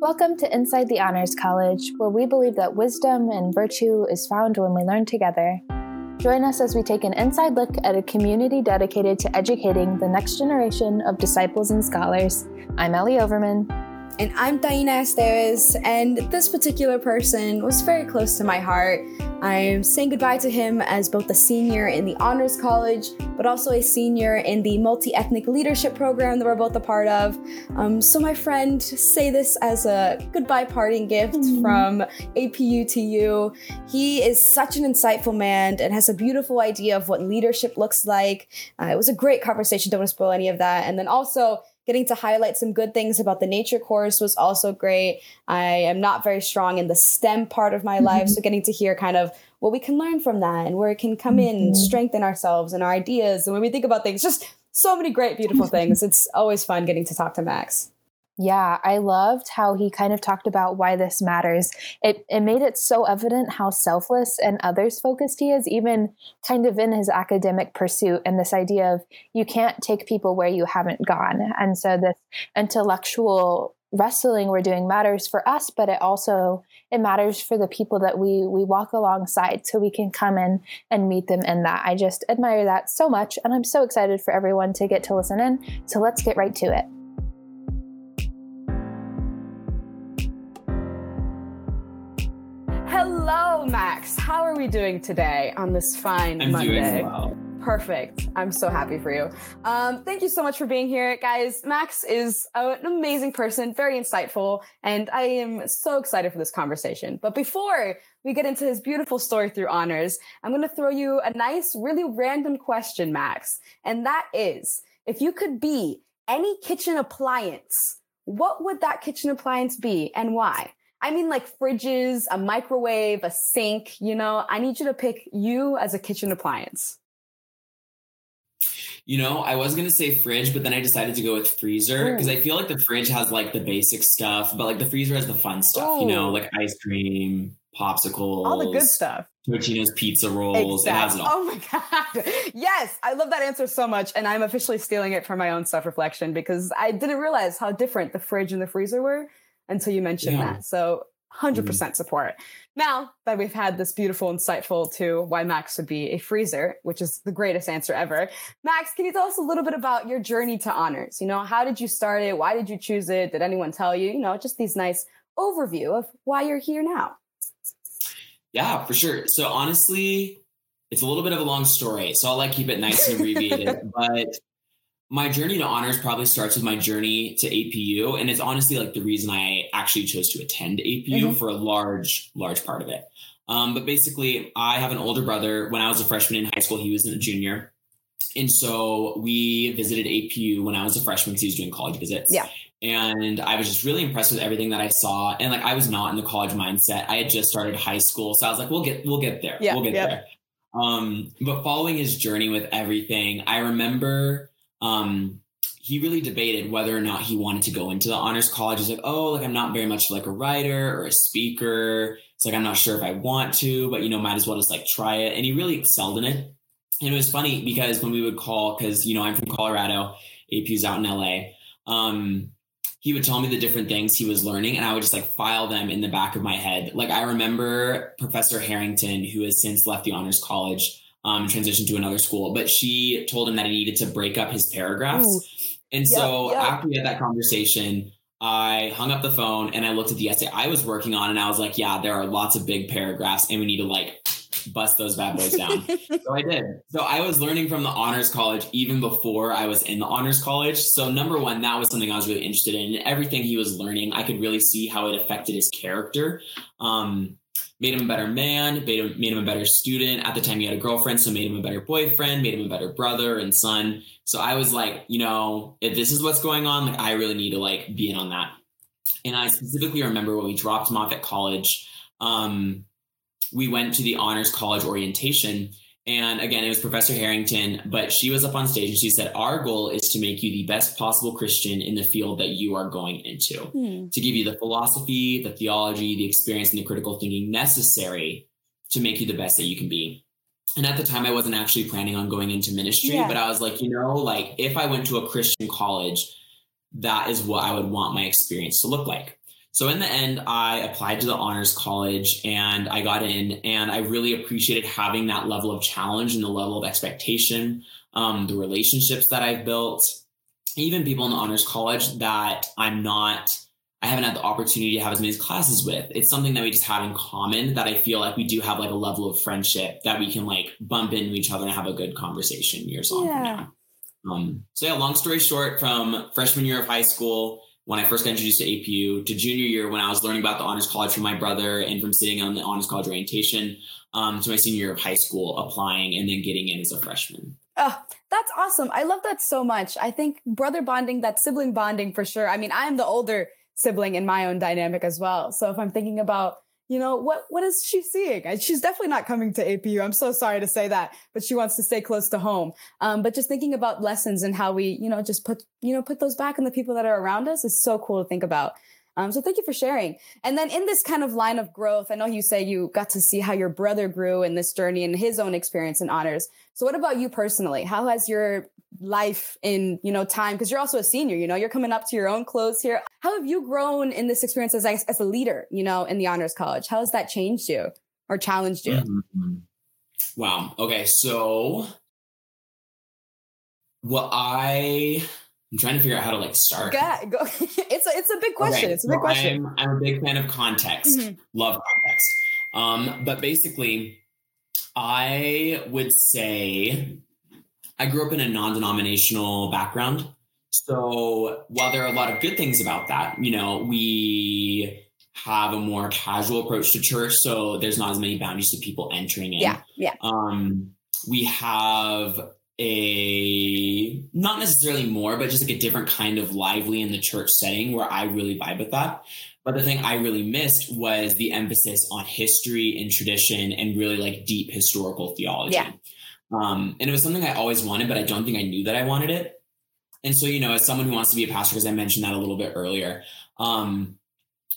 Welcome to Inside the Honors College, where we believe that wisdom and virtue is found when we learn together. Join us as we take an inside look at a community dedicated to educating the next generation of disciples and scholars. I'm Ellie Overman. And I'm Taina Esteves, and this particular person was very close to my heart. I'm saying goodbye to him as both a senior in the Honors College, but also a senior in the multi ethnic leadership program that we're both a part of. Um, so, my friend, say this as a goodbye parting gift mm-hmm. from APU to you. He is such an insightful man and has a beautiful idea of what leadership looks like. Uh, it was a great conversation, don't want to spoil any of that. And then also, getting to highlight some good things about the nature course was also great. I am not very strong in the STEM part of my mm-hmm. life, so getting to hear kind of what we can learn from that and where it can come mm-hmm. in and strengthen ourselves and our ideas. And when we think about things, just so many great, beautiful things. It's always fun getting to talk to Max. Yeah, I loved how he kind of talked about why this matters. It it made it so evident how selfless and others focused he is, even kind of in his academic pursuit, and this idea of you can't take people where you haven't gone. And so this intellectual wrestling we're doing matters for us, but it also it matters for the people that we we walk alongside so we can come in and meet them in that. I just admire that so much and I'm so excited for everyone to get to listen in. So let's get right to it. Hello, Max. How are we doing today on this fine I'm Monday? Doing well. Perfect. I'm so happy for you. Um, thank you so much for being here, guys. Max is an amazing person, very insightful, and I am so excited for this conversation. But before we get into his beautiful story through honors, I'm going to throw you a nice, really random question, Max. And that is if you could be any kitchen appliance, what would that kitchen appliance be and why? I mean, like fridges, a microwave, a sink, you know, I need you to pick you as a kitchen appliance. You know, I was gonna say fridge, but then I decided to go with freezer because I feel like the fridge has like the basic stuff, but like the freezer has the fun stuff, Ooh. you know, like ice cream, popsicles, all the good stuff. Totino's pizza rolls. Exactly. It has it all. Oh my god! Yes, I love that answer so much, and I'm officially stealing it for my own self reflection because I didn't realize how different the fridge and the freezer were until you mentioned yeah. that. So 100% mm-hmm. support. Now that we've had this beautiful, insightful to why Max would be a freezer, which is the greatest answer ever. Max, can you tell us a little bit about your journey to honors? You know, how did you start it? Why did you choose it? Did anyone tell you? You know, just these nice overview of why you're here now. Yeah, for sure. So honestly, it's a little bit of a long story. So I'll like keep it nice and abbreviated. but my journey to honors probably starts with my journey to APU. And it's honestly like the reason I actually chose to attend APU mm-hmm. for a large, large part of it. Um, but basically, I have an older brother. When I was a freshman in high school, he was a junior. And so we visited APU when I was a freshman because he was doing college visits. Yeah. And I was just really impressed with everything that I saw. And like I was not in the college mindset. I had just started high school. So I was like, we'll get we'll get there. Yeah, we'll get yeah. there. Um, but following his journey with everything, I remember um, he really debated whether or not he wanted to go into the honors college. He's like, oh, like I'm not very much like a writer or a speaker. It's like I'm not sure if I want to, but you know, might as well just like try it. And he really excelled in it. And it was funny because when we would call, because you know, I'm from Colorado, APU's out in LA. Um, he would tell me the different things he was learning and I would just like file them in the back of my head. Like I remember Professor Harrington, who has since left the honors college um, transitioned to another school. But she told him that he needed to break up his paragraphs. Ooh. And yep, so yep. after we had that conversation, I hung up the phone and I looked at the essay I was working on and I was like, yeah, there are lots of big paragraphs and we need to like bust those bad boys down. so I did. So I was learning from the honors college even before I was in the honors college. So number one, that was something I was really interested in. Everything he was learning, I could really see how it affected his character. Um, made him a better man, made him, made him a better student. At the time, he had a girlfriend, so made him a better boyfriend, made him a better brother and son. So I was like, you know, if this is what's going on, like I really need to like be in on that. And I specifically remember when we dropped him off at college, um, we went to the honors college orientation and again, it was Professor Harrington, but she was up on stage and she said, Our goal is to make you the best possible Christian in the field that you are going into, hmm. to give you the philosophy, the theology, the experience, and the critical thinking necessary to make you the best that you can be. And at the time, I wasn't actually planning on going into ministry, yeah. but I was like, you know, like if I went to a Christian college, that is what I would want my experience to look like. So in the end, I applied to the honors college and I got in, and I really appreciated having that level of challenge and the level of expectation, um, the relationships that I've built, even people in the honors college that I'm not. I haven't had the opportunity to have as many classes with. It's something that we just have in common that I feel like we do have like a level of friendship that we can like bump into each other and have a good conversation years on from now. Um, so yeah, long story short, from freshman year of high school, when I first got introduced to APU, to junior year when I was learning about the honors college from my brother and from sitting on the honors college orientation, um, to my senior year of high school, applying and then getting in as a freshman. Oh, that's awesome. I love that so much. I think brother bonding, that sibling bonding for sure. I mean, I am the older sibling in my own dynamic as well. So if I'm thinking about you know what what is she seeing she's definitely not coming to apu i'm so sorry to say that but she wants to stay close to home um, but just thinking about lessons and how we you know just put you know put those back in the people that are around us is so cool to think about um, so thank you for sharing. And then in this kind of line of growth, I know you say you got to see how your brother grew in this journey and his own experience and honors. So what about you personally? How has your life in, you know, time? Because you're also a senior, you know, you're coming up to your own close here. How have you grown in this experience as, as a leader, you know, in the honors college? How has that changed you or challenged you? Mm-hmm. Wow. Okay. So what I I'm trying to figure out how to like start. Go, go. it's a it's a big question. Okay, it's a big question. I'm, I'm, a big fan of context. Mm-hmm. Love context. Um, but basically, I would say I grew up in a non-denominational background. So while there are a lot of good things about that, you know, we have a more casual approach to church. So there's not as many boundaries to people entering in. Yeah. Yeah. Um, we have a not necessarily more, but just like a different kind of lively in the church setting where I really vibe with that. But the thing I really missed was the emphasis on history and tradition and really like deep historical theology. Yeah. Um, and it was something I always wanted, but I don't think I knew that I wanted it. And so, you know, as someone who wants to be a pastor, because I mentioned that a little bit earlier, um,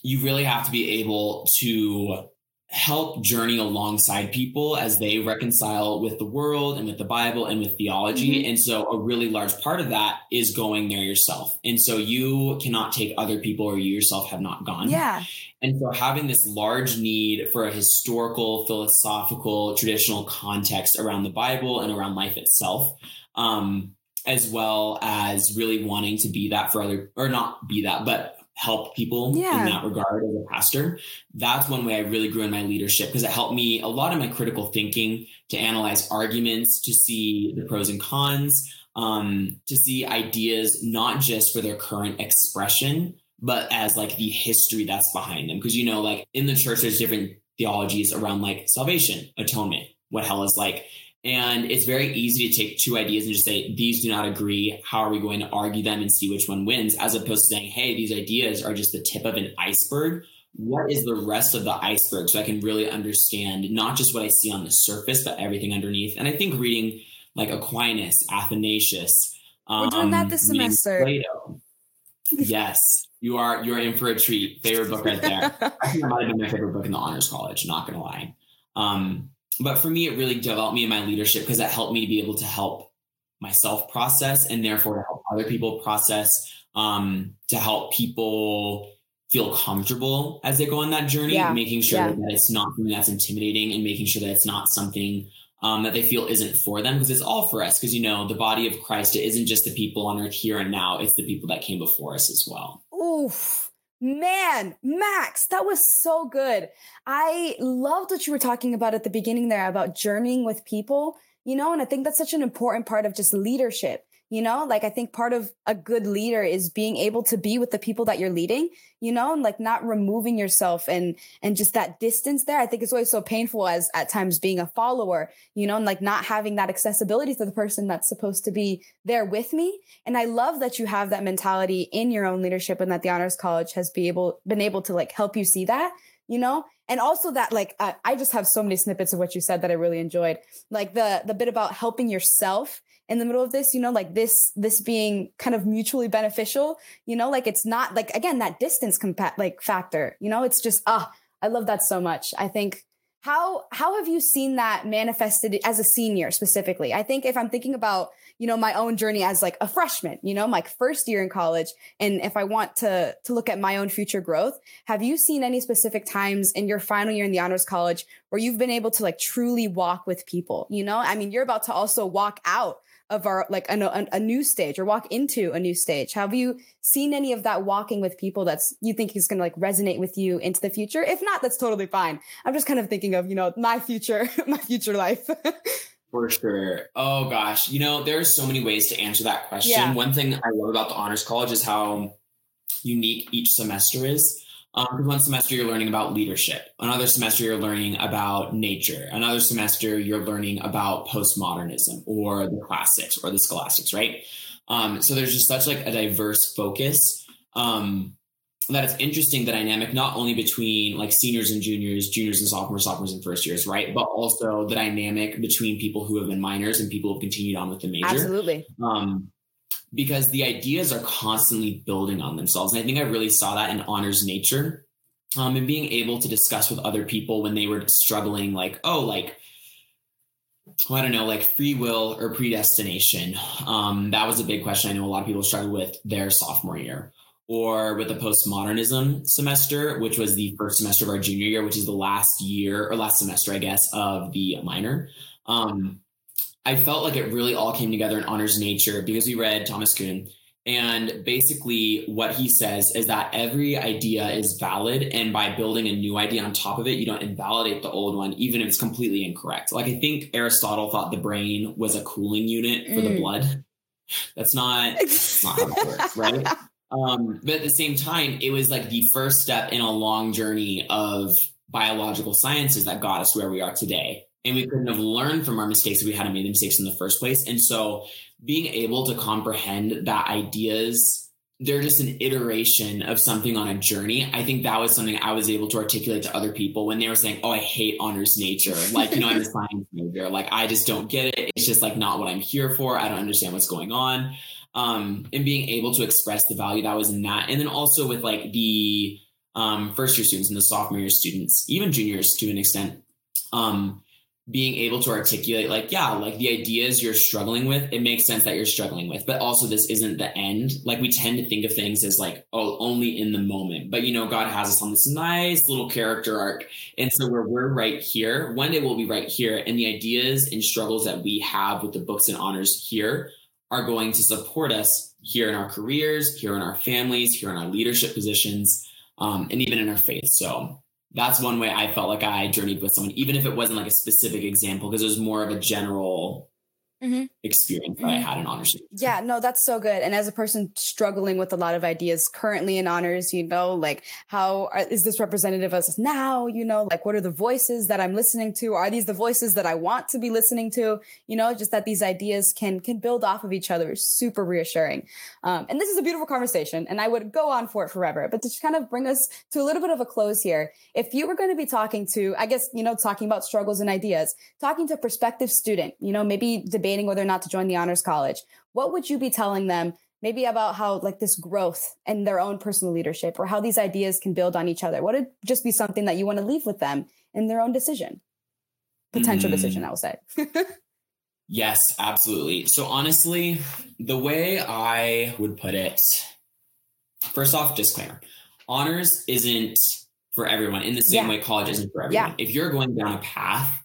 you really have to be able to help journey alongside people as they reconcile with the world and with the Bible and with theology. Mm-hmm. And so a really large part of that is going there yourself. And so you cannot take other people or you yourself have not gone. Yeah. And so having this large need for a historical, philosophical, traditional context around the Bible and around life itself. Um, as well as really wanting to be that for other or not be that but help people yeah. in that regard as a pastor. That's one way I really grew in my leadership because it helped me a lot of my critical thinking to analyze arguments, to see the pros and cons, um, to see ideas not just for their current expression, but as like the history that's behind them. Because you know, like in the church, there's different theologies around like salvation, atonement, what hell is like. And it's very easy to take two ideas and just say, these do not agree. How are we going to argue them and see which one wins? As opposed to saying, hey, these ideas are just the tip of an iceberg. What is the rest of the iceberg? So I can really understand not just what I see on the surface, but everything underneath. And I think reading like Aquinas, Athanasius, we're doing that this um, semester. Plato. yes, you are. You're in for a treat. Favorite book right there. I think that might have been my favorite book in the honors college. Not gonna lie. Um, but for me, it really developed me in my leadership because it helped me to be able to help myself process and therefore to help other people process, um, to help people feel comfortable as they go on that journey, yeah. making sure yeah. that it's not something that's intimidating and making sure that it's not something um, that they feel isn't for them because it's all for us. Because, you know, the body of Christ, it isn't just the people on earth here and now, it's the people that came before us as well. Oof. Man, Max, that was so good. I loved what you were talking about at the beginning there about journeying with people, you know, and I think that's such an important part of just leadership you know like i think part of a good leader is being able to be with the people that you're leading you know and like not removing yourself and and just that distance there. I think it's always so painful as at times being a follower you know and like not having that accessibility to the person that's supposed to be there with me. And i love that you have that mentality in your own leadership and that the honors college has be able been able to like help you see that you know? And also that like i just have so many snippets of what you said that i really enjoyed. Like the the bit about helping yourself in the middle of this, you know, like this, this being kind of mutually beneficial, you know, like it's not like, again, that distance compa- like factor, you know, it's just, ah, I love that so much. I think how how have you seen that manifested as a senior specifically i think if i'm thinking about you know my own journey as like a freshman you know my first year in college and if i want to to look at my own future growth have you seen any specific times in your final year in the honors college where you've been able to like truly walk with people you know i mean you're about to also walk out of our like a, a, new stage or walk into a new stage have you seen any of that walking with people that's you think is going to like resonate with you into the future if not that's totally fine i'm just kind of thinking of you know my future my future life For sure. Oh gosh, you know, there's so many ways to answer that question. Yeah. One thing I love about the honors college is how unique each semester is. Um, one semester you're learning about leadership. Another semester you're learning about nature. Another semester you're learning about postmodernism or the classics or the scholastics, right? Um, so there's just such like a diverse focus. Um, that it's interesting the dynamic not only between like seniors and juniors, juniors and sophomores, sophomores and first years, right? But also the dynamic between people who have been minors and people who have continued on with the major. Absolutely. Um, because the ideas are constantly building on themselves. And I think I really saw that in honors nature. Um, and being able to discuss with other people when they were struggling, like, oh, like, I don't know, like free will or predestination. Um, that was a big question I know a lot of people struggle with their sophomore year. Or with the postmodernism semester, which was the first semester of our junior year, which is the last year or last semester, I guess, of the minor. Um, I felt like it really all came together in honors nature because we read Thomas Kuhn. And basically, what he says is that every idea is valid. And by building a new idea on top of it, you don't invalidate the old one, even if it's completely incorrect. Like, I think Aristotle thought the brain was a cooling unit for mm. the blood. That's not, that's not how it works, right? Um, but at the same time, it was like the first step in a long journey of biological sciences that got us where we are today and we couldn't have learned from our mistakes if we hadn't made the mistakes in the first place. And so being able to comprehend that ideas, they're just an iteration of something on a journey. I think that was something I was able to articulate to other people when they were saying, Oh, I hate honors nature. Like, you know, I'm a science major. Like, I just don't get it. It's just like not what I'm here for. I don't understand what's going on. Um, and being able to express the value that was in that. And then also with like the um, first year students and the sophomore year students, even juniors to an extent. Um, being able to articulate like yeah like the ideas you're struggling with it makes sense that you're struggling with but also this isn't the end. Like we tend to think of things as like oh only in the moment but you know god has us on this nice little character arc. And so where we're right here one day we'll be right here and the ideas and struggles that we have with the books and honors here are going to support us here in our careers here in our families here in our leadership positions um, and even in our faith. So that's one way I felt like I journeyed with someone, even if it wasn't like a specific example, because it was more of a general mm-hmm. experience that mm-hmm. I had in honors. Yeah, no, that's so good. And as a person struggling with a lot of ideas currently in honors, you know, like how are, is this representative of us now? You know, like what are the voices that I'm listening to? Are these the voices that I want to be listening to? You know, just that these ideas can can build off of each other is super reassuring. Um, and this is a beautiful conversation, and I would go on for it forever. But to kind of bring us to a little bit of a close here, if you were going to be talking to, I guess, you know, talking about struggles and ideas, talking to a prospective student, you know, maybe debate debating whether or not to join the honors college, what would you be telling them maybe about how like this growth and their own personal leadership or how these ideas can build on each other? What would just be something that you want to leave with them in their own decision? Potential mm. decision, I will say. yes, absolutely. So honestly, the way I would put it, first off, disclaimer. Honors isn't for everyone in the same yeah. way college isn't for everyone. Yeah. If you're going down a path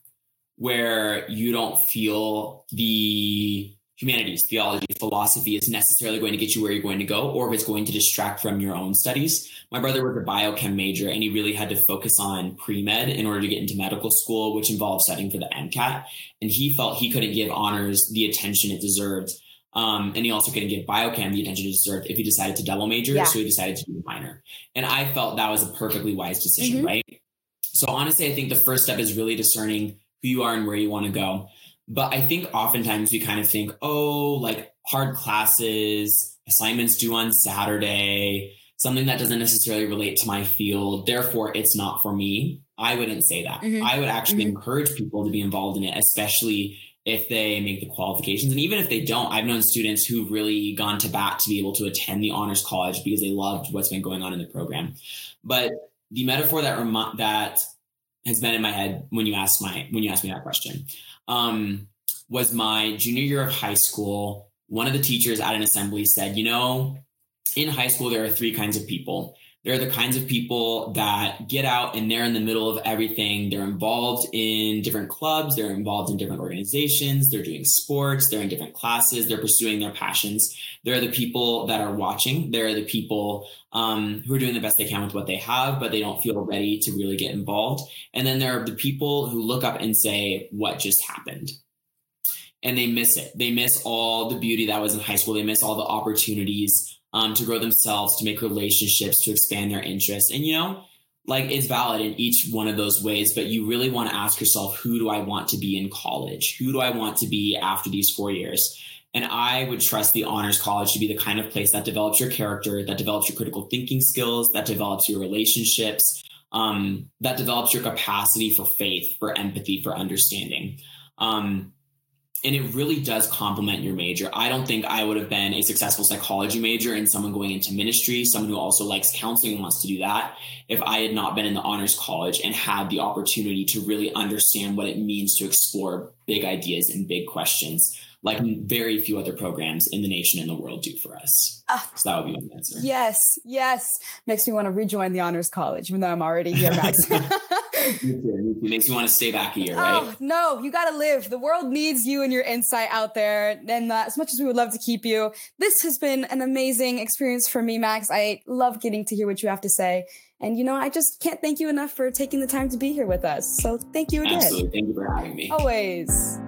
where you don't feel the humanities, theology, philosophy is necessarily going to get you where you're going to go, or if it's going to distract from your own studies. My brother was a biochem major and he really had to focus on pre med in order to get into medical school, which involved studying for the MCAT. And he felt he couldn't give honors the attention it deserved. Um, and he also couldn't give biochem the attention it deserved if he decided to double major. Yeah. So he decided to do a minor. And I felt that was a perfectly wise decision, mm-hmm. right? So honestly, I think the first step is really discerning who you are and where you want to go. But I think oftentimes we kind of think, oh, like hard classes, assignments due on Saturday, something that doesn't necessarily relate to my field. Therefore, it's not for me. I wouldn't say that. Mm-hmm. I would actually mm-hmm. encourage people to be involved in it, especially if they make the qualifications. And even if they don't, I've known students who've really gone to bat to be able to attend the honors college because they loved what's been going on in the program. But the metaphor that rem- that has been in my head when you ask my when you ask me that question um, was my junior year of high school. One of the teachers at an assembly said, "You know, in high school there are three kinds of people. They're the kinds of people that get out and they're in the middle of everything. They're involved in different clubs, they're involved in different organizations, they're doing sports, they're in different classes, they're pursuing their passions. They're the people that are watching. They're the people um, who are doing the best they can with what they have, but they don't feel ready to really get involved. And then there are the people who look up and say, What just happened? And they miss it. They miss all the beauty that was in high school. They miss all the opportunities um, to grow themselves, to make relationships, to expand their interests. And, you know, like it's valid in each one of those ways, but you really want to ask yourself, who do I want to be in college? Who do I want to be after these four years? And I would trust the honors college to be the kind of place that develops your character, that develops your critical thinking skills, that develops your relationships, um, that develops your capacity for faith, for empathy, for understanding. Um, and it really does complement your major. I don't think I would have been a successful psychology major and someone going into ministry, someone who also likes counseling and wants to do that, if I had not been in the honors college and had the opportunity to really understand what it means to explore big ideas and big questions like very few other programs in the nation and the world do for us. Uh, so that would be my answer. Yes, yes. Makes me want to rejoin the honors college, even though I'm already here, Max. me too, me Makes me want to stay back a year, right? Oh, no, you got to live. The world needs you and your insight out there. And uh, as much as we would love to keep you, this has been an amazing experience for me, Max. I love getting to hear what you have to say. And you know, I just can't thank you enough for taking the time to be here with us. So thank you again. Absolutely. Thank you for having me. Always.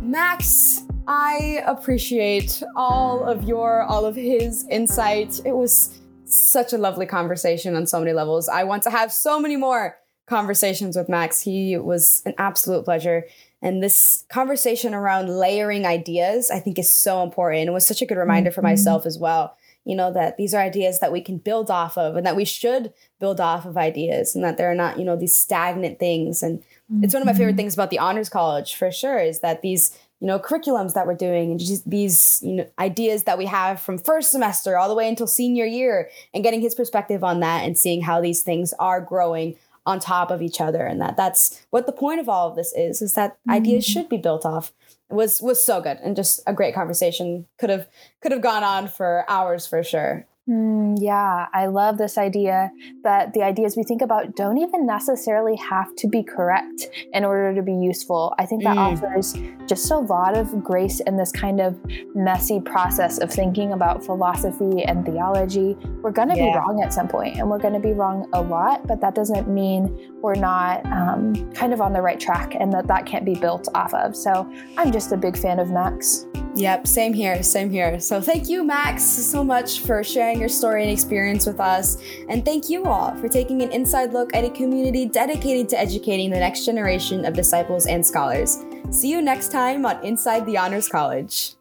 Max, I appreciate all of your, all of his insight. It was such a lovely conversation on so many levels. I want to have so many more conversations with Max. He was an absolute pleasure. And this conversation around layering ideas, I think, is so important. It was such a good reminder for mm-hmm. myself as well. You know, that these are ideas that we can build off of and that we should build off of ideas and that they're not, you know, these stagnant things. And it's one of my favorite mm-hmm. things about the honors college for sure is that these you know curriculums that we're doing and just these you know ideas that we have from first semester all the way until senior year and getting his perspective on that and seeing how these things are growing on top of each other. And that that's what the point of all of this is is that mm-hmm. ideas should be built off. It was was so good and just a great conversation. Could have could have gone on for hours for sure Mm, yeah, I love this idea that the ideas we think about don't even necessarily have to be correct in order to be useful. I think that mm. offers just a lot of grace in this kind of messy process of thinking about philosophy and theology. We're going to yeah. be wrong at some point, and we're going to be wrong a lot, but that doesn't mean we're not um, kind of on the right track and that that can't be built off of. So I'm just a big fan of Max. Yep, same here, same here. So thank you, Max, so much for sharing your story and experience with us. And thank you all for taking an inside look at a community dedicated to educating the next generation of disciples and scholars. See you next time on Inside the Honors College.